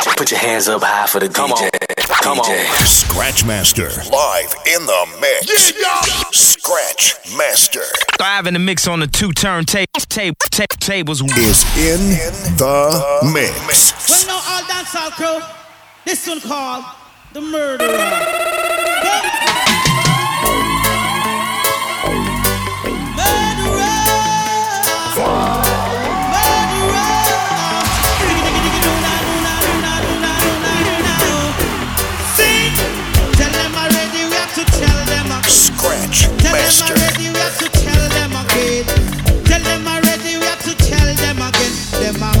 Put your, put your hands up high for the Come DJ. On. Come DJ. on. Scratch Master. Live in the mix. Yeah, yeah. Scratch Master. Live in the mix on the two turntable tape, tape, tables. Is in the mix. Well, now all dancehall crew. This one called The Murderer. Already, we have to tell them again. Tell them already, we have to tell them again. Them a,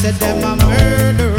said them a murderer.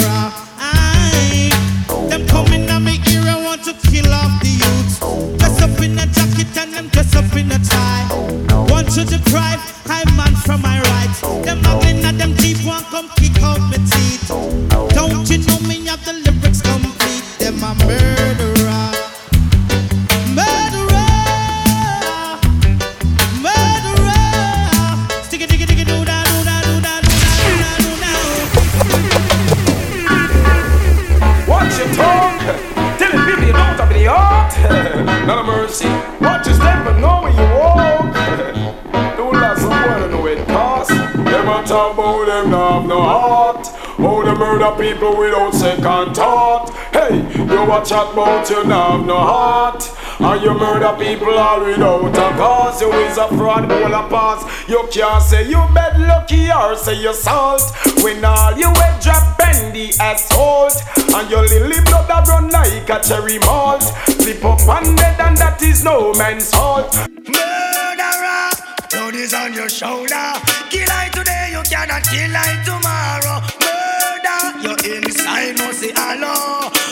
Watch chat about you not have no heart. And you murder people all without a cause. You is a fraud, all a pass. You can't say you bed lucky or say you salt. When all you head drop bend the assault. And your lily blood that run like a cherry malt. Flip up and dead and that is no man's fault. Murderer, blood is on your shoulder. Kill I today, you cannot kill I tomorrow. Murder, your inside must say hello.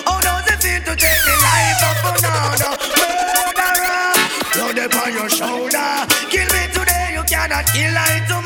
You cannot kill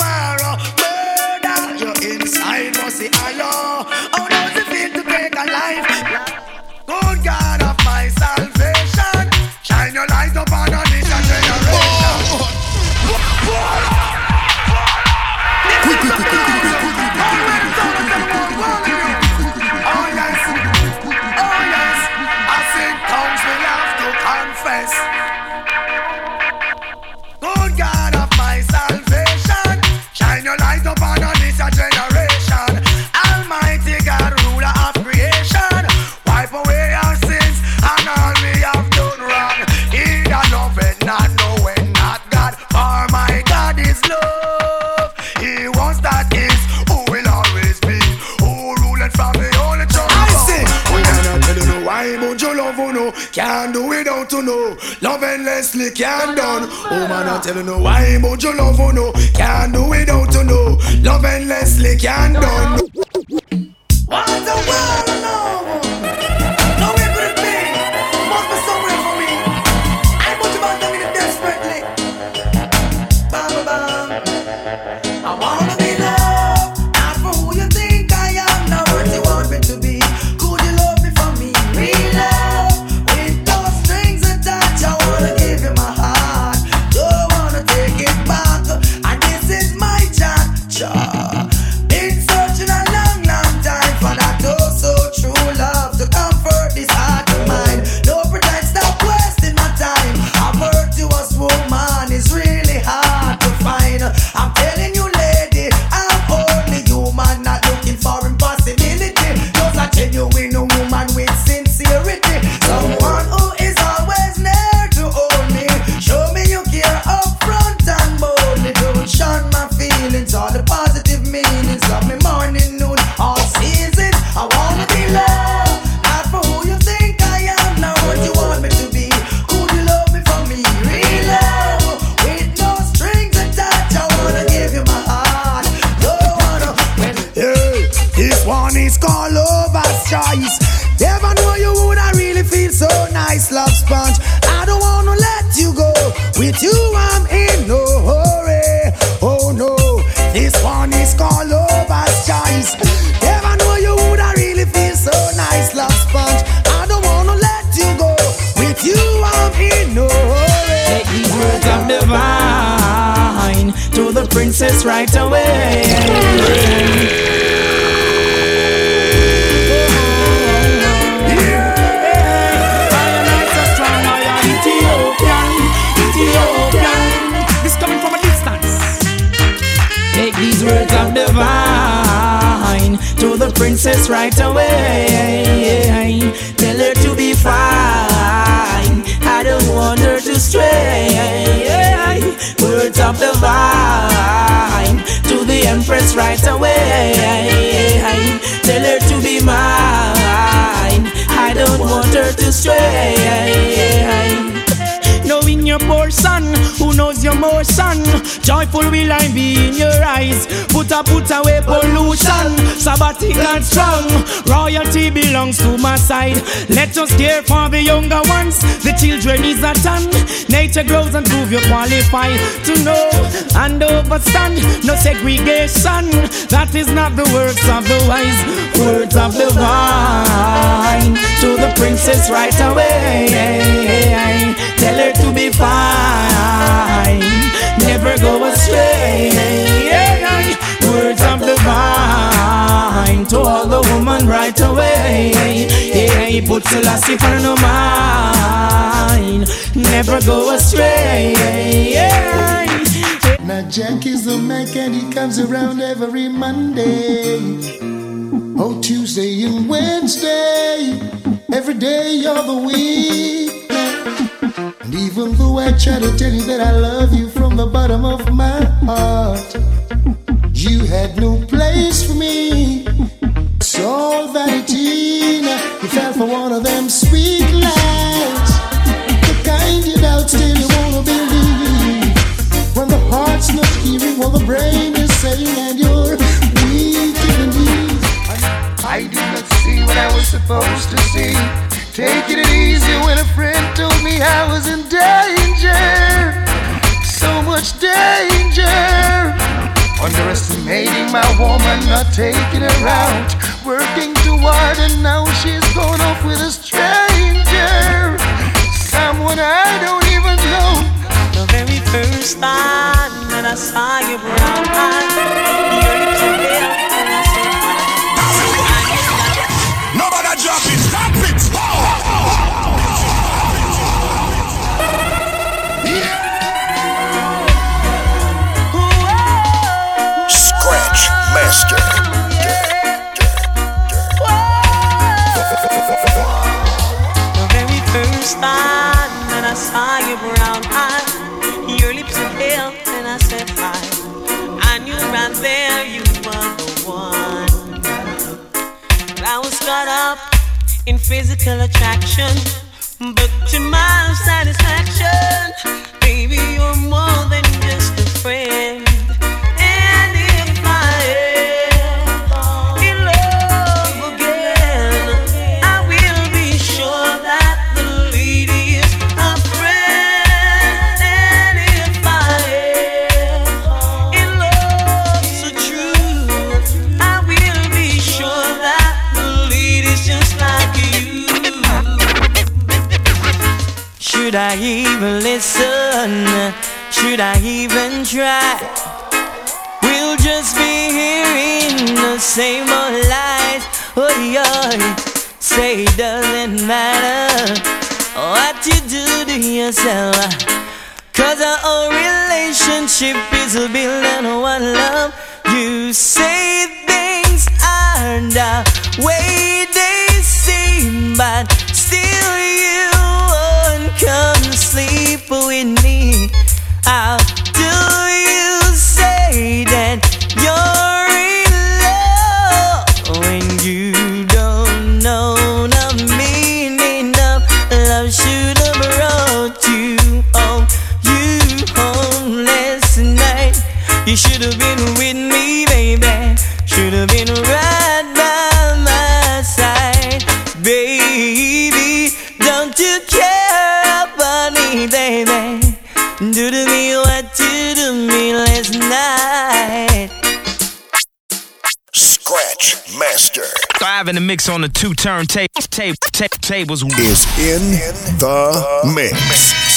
Love endlessly can't done. Oh man, I tell you no why, but you love you know, can't do without to know. Love endlessly can't done. This one is called Lover's Choice. Never know you would I really feel so nice, love sponge. I don't wanna let you go. With you, I'm in no hurry. Oh no, this one is called Lover's Choice. Never know you would I really feel so nice, love sponge. I don't wanna let you go. With you, I'm in no hurry. Take these words of divine to the princess right away. Of the vine to the empress right away. Tell her to be mine. I don't want her to stray knowing your poor son, who knows your more son. Joyful will I be in your eyes. Put a put away pollution, sabbatic and strong. Royalty belongs to my side. Let us care for the younger ones. The children is a ton. Nature grows and prove you qualify to know and overstand. No segregation. That is not the words of the wise. Words of the vine to the princess right away. Tell her to be fine, never go astray. Words of the vine to all the woman right away. Hey, put Selassie for no mind, never go astray. Now Jack is the Mac and he comes around every Monday. Oh, Tuesday and Wednesday, every day of the week. Even though I try to tell you that I love you from the bottom of my heart, you had no place for me. It's all vanity. You fell for one of them sweet lies. The kind you doubt still you wanna believe. When the heart's not hearing what the brain is saying and you're weak in the knees. I did not see what I was supposed to see. Taking it easy when a friend told me I was in danger. So much danger. Underestimating my woman, not taking her out. Working too hard, and now she's gone off with a stranger. Someone I don't even know. The very first time that I saw your brown eyes, physical attraction, the mix on the two turntable tape, tape, tables. is in the mix. Scratch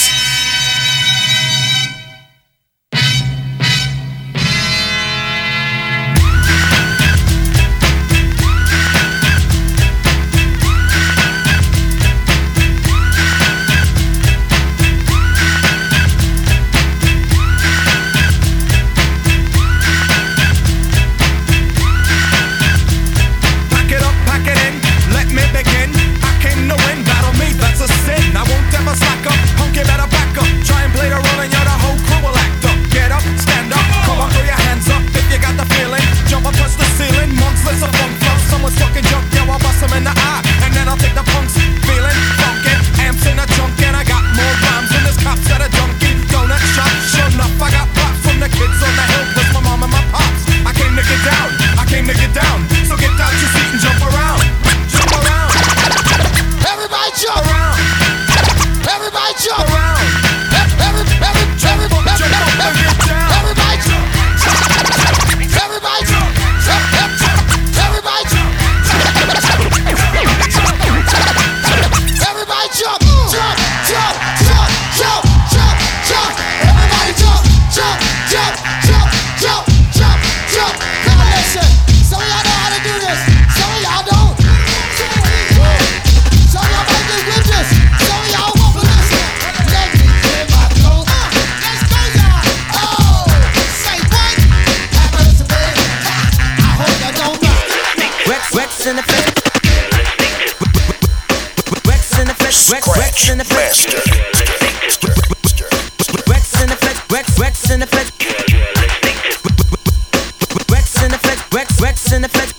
Rex and effects.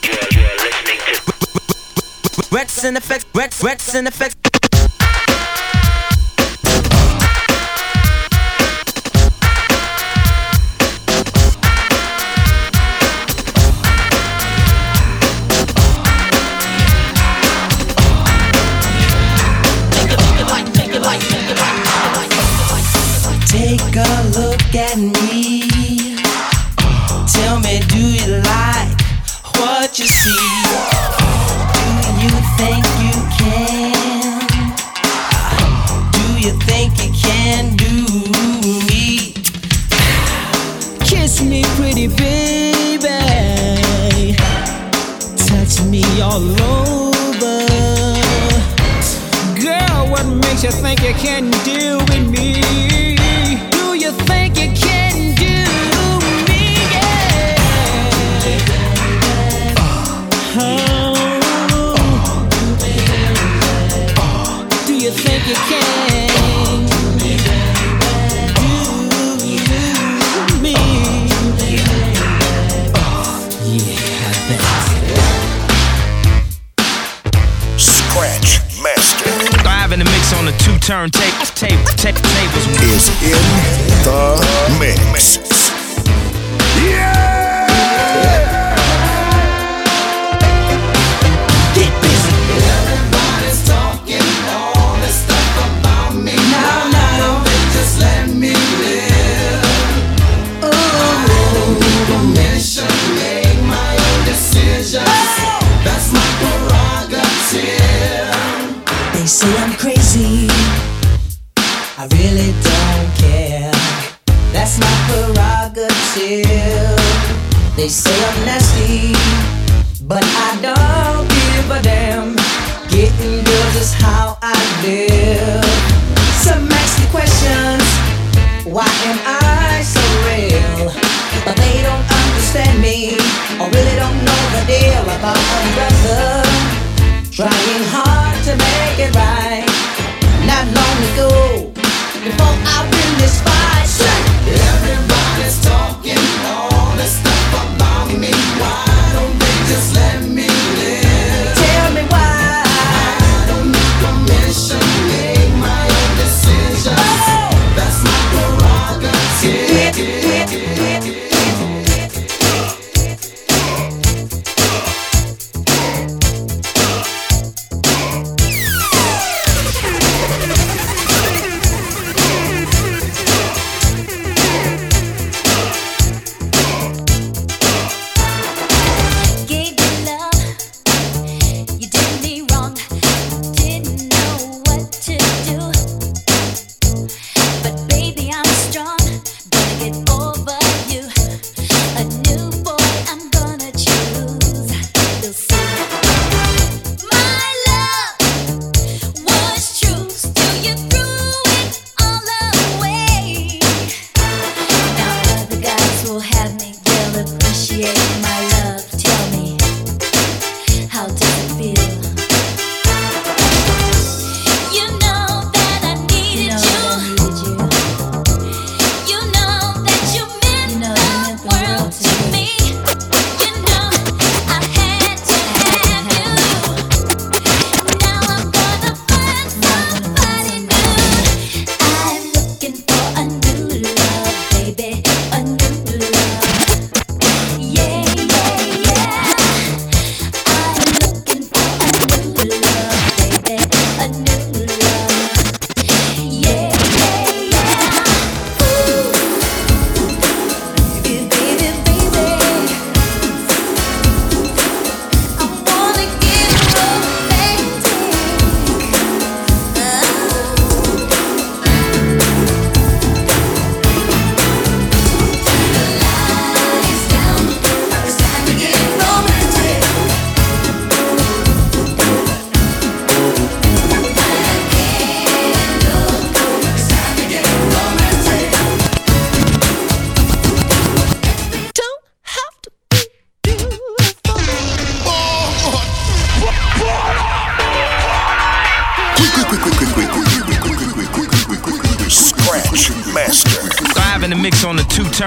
Rex and effects. Rex, Rex and effects. what you think you can do with me? Do you think you can do me? Yeah. Oh. Oh. Do you think you can? turn tape, tape, tape, tables is in the mix.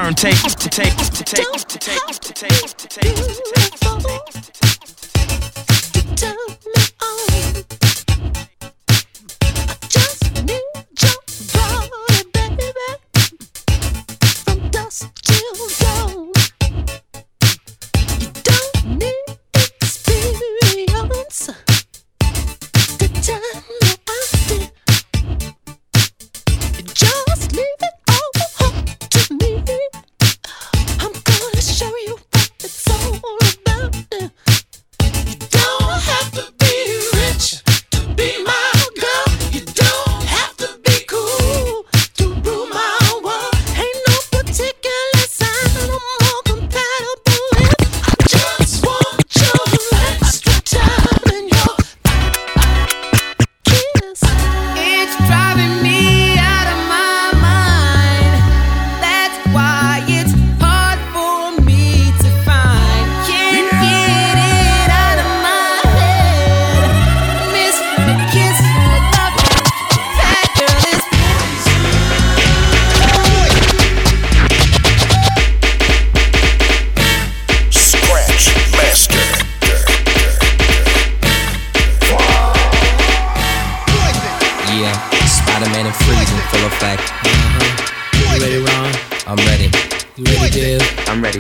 On the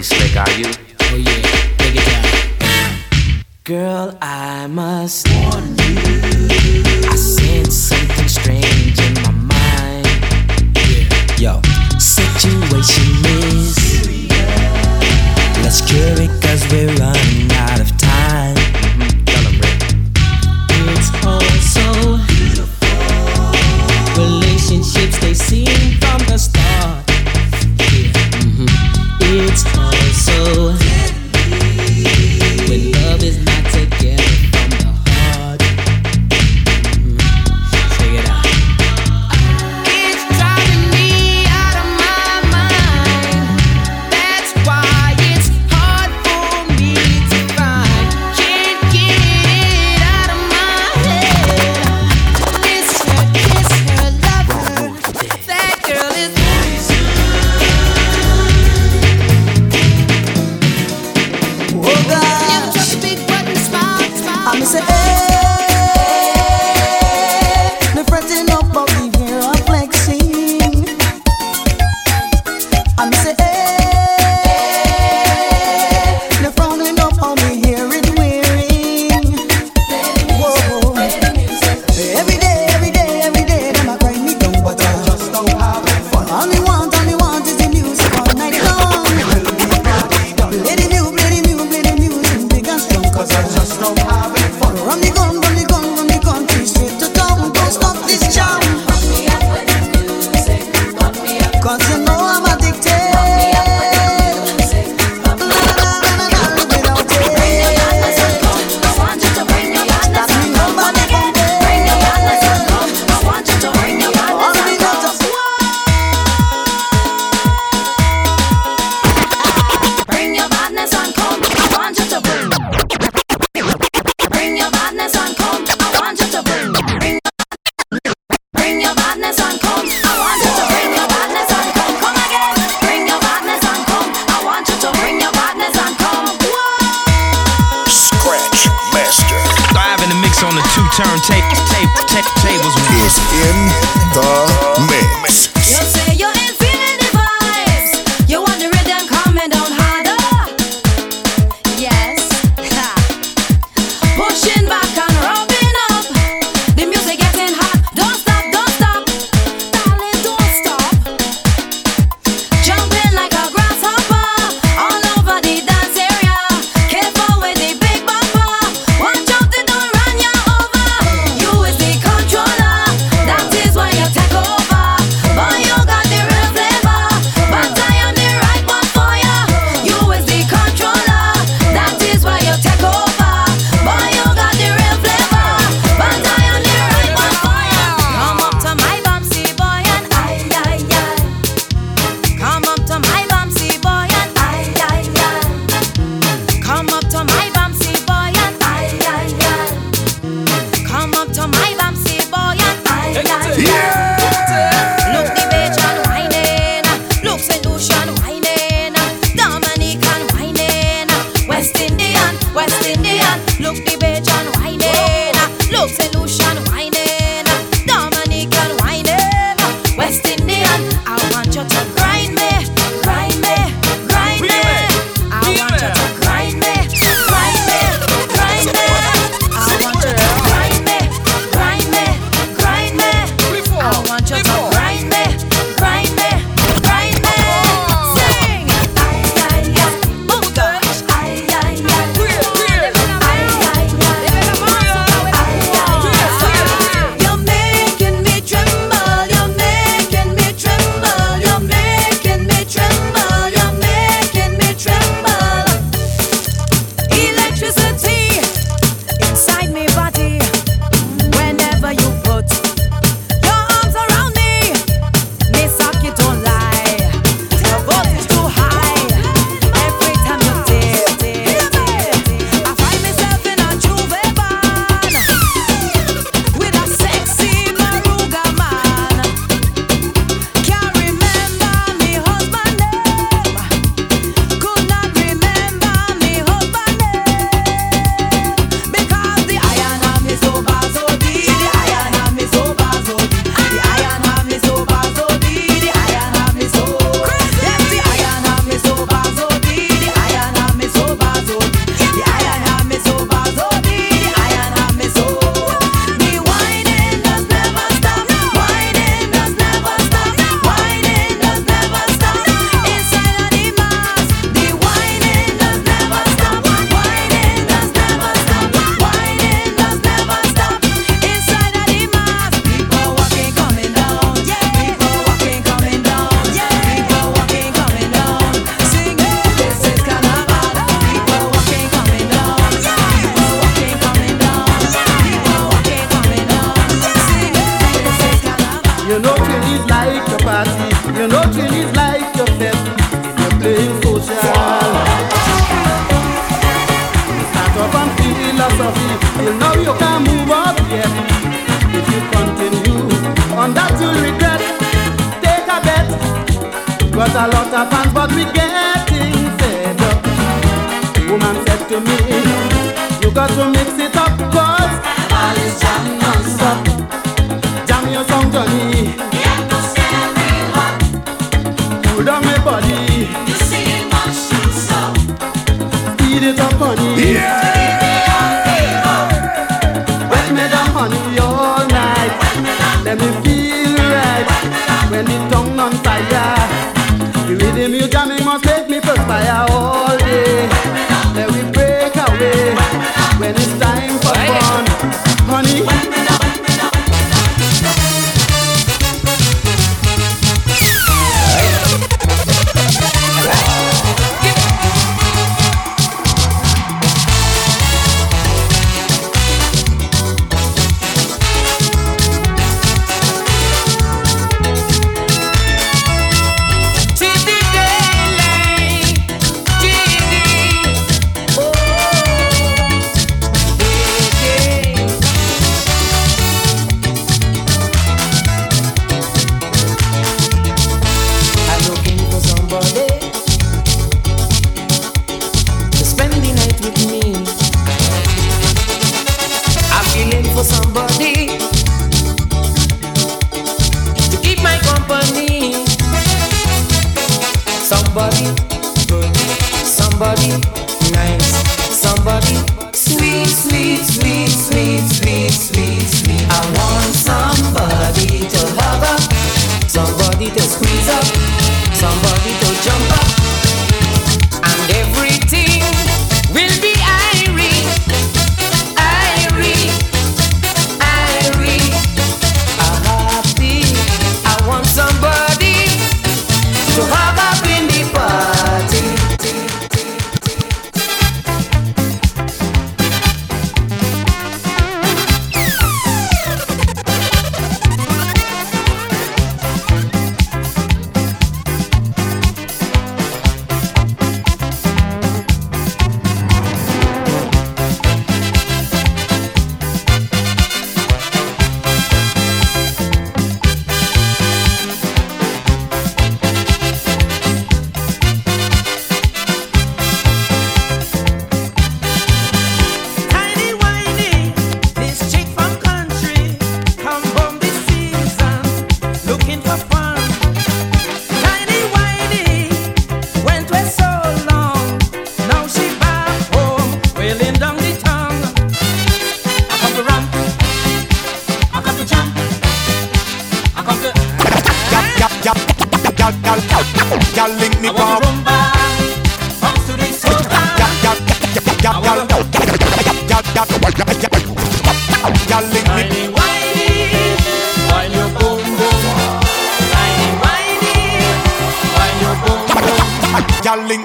two turntables. Boy, you got the real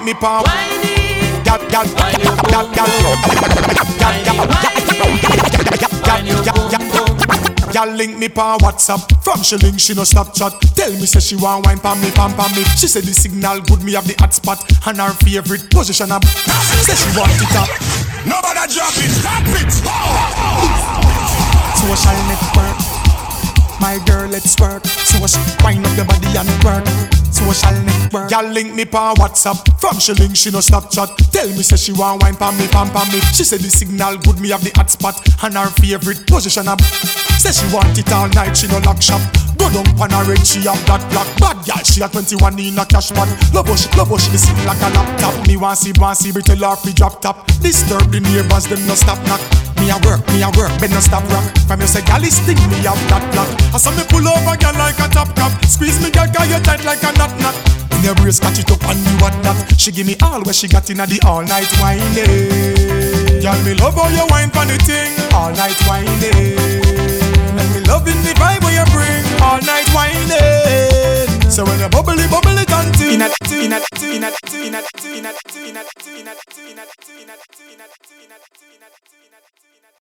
me pa. Whiny, Gal, gal, whine your gal, boom gal, gal, Whiny, whiny, whine your boom boom. Gal link me pa WhatsApp. From she link she no stop chat Tell me say she want wine pa me pam pam me. She say the signal good me have the hot spot. And her favorite position up Say she want it up. Nobody drop it, stop it. Social network My girl let's work. Social Wind up the body and work Social network. Gal link me pa WhatsApp. From she link she no stop chat Tell me say she want wine pa me pam pam me. She say the signal good me have the hot spot And her favorite position up Say she want it all night she no lock shop. Go down pan her head she have that black. Bad gal she a 21 in a cash pot. Love she, love she dey sing like a laptop. Me want see, want see, but tell her drop top. Disturb the neighbors them no stop knock me a work, me a work, but no stop rock. From you say, gal is sting me up that block. I saw me pull over, gal like a top cap. Squeeze me, gal, gal you tight like a knot knot. In your brace, catch it up and me what that. She give me all where she got in a the all night whining. Gal, me love how you wine for the thing, all night whining. And me loving the vibe where you bring, all night whining. So when you bubbly, bubbly, dancing, in a, in a, in a, in a, in a, in a, in a, in a, in a, in a, in a, in a, in a, in a, in a, in a,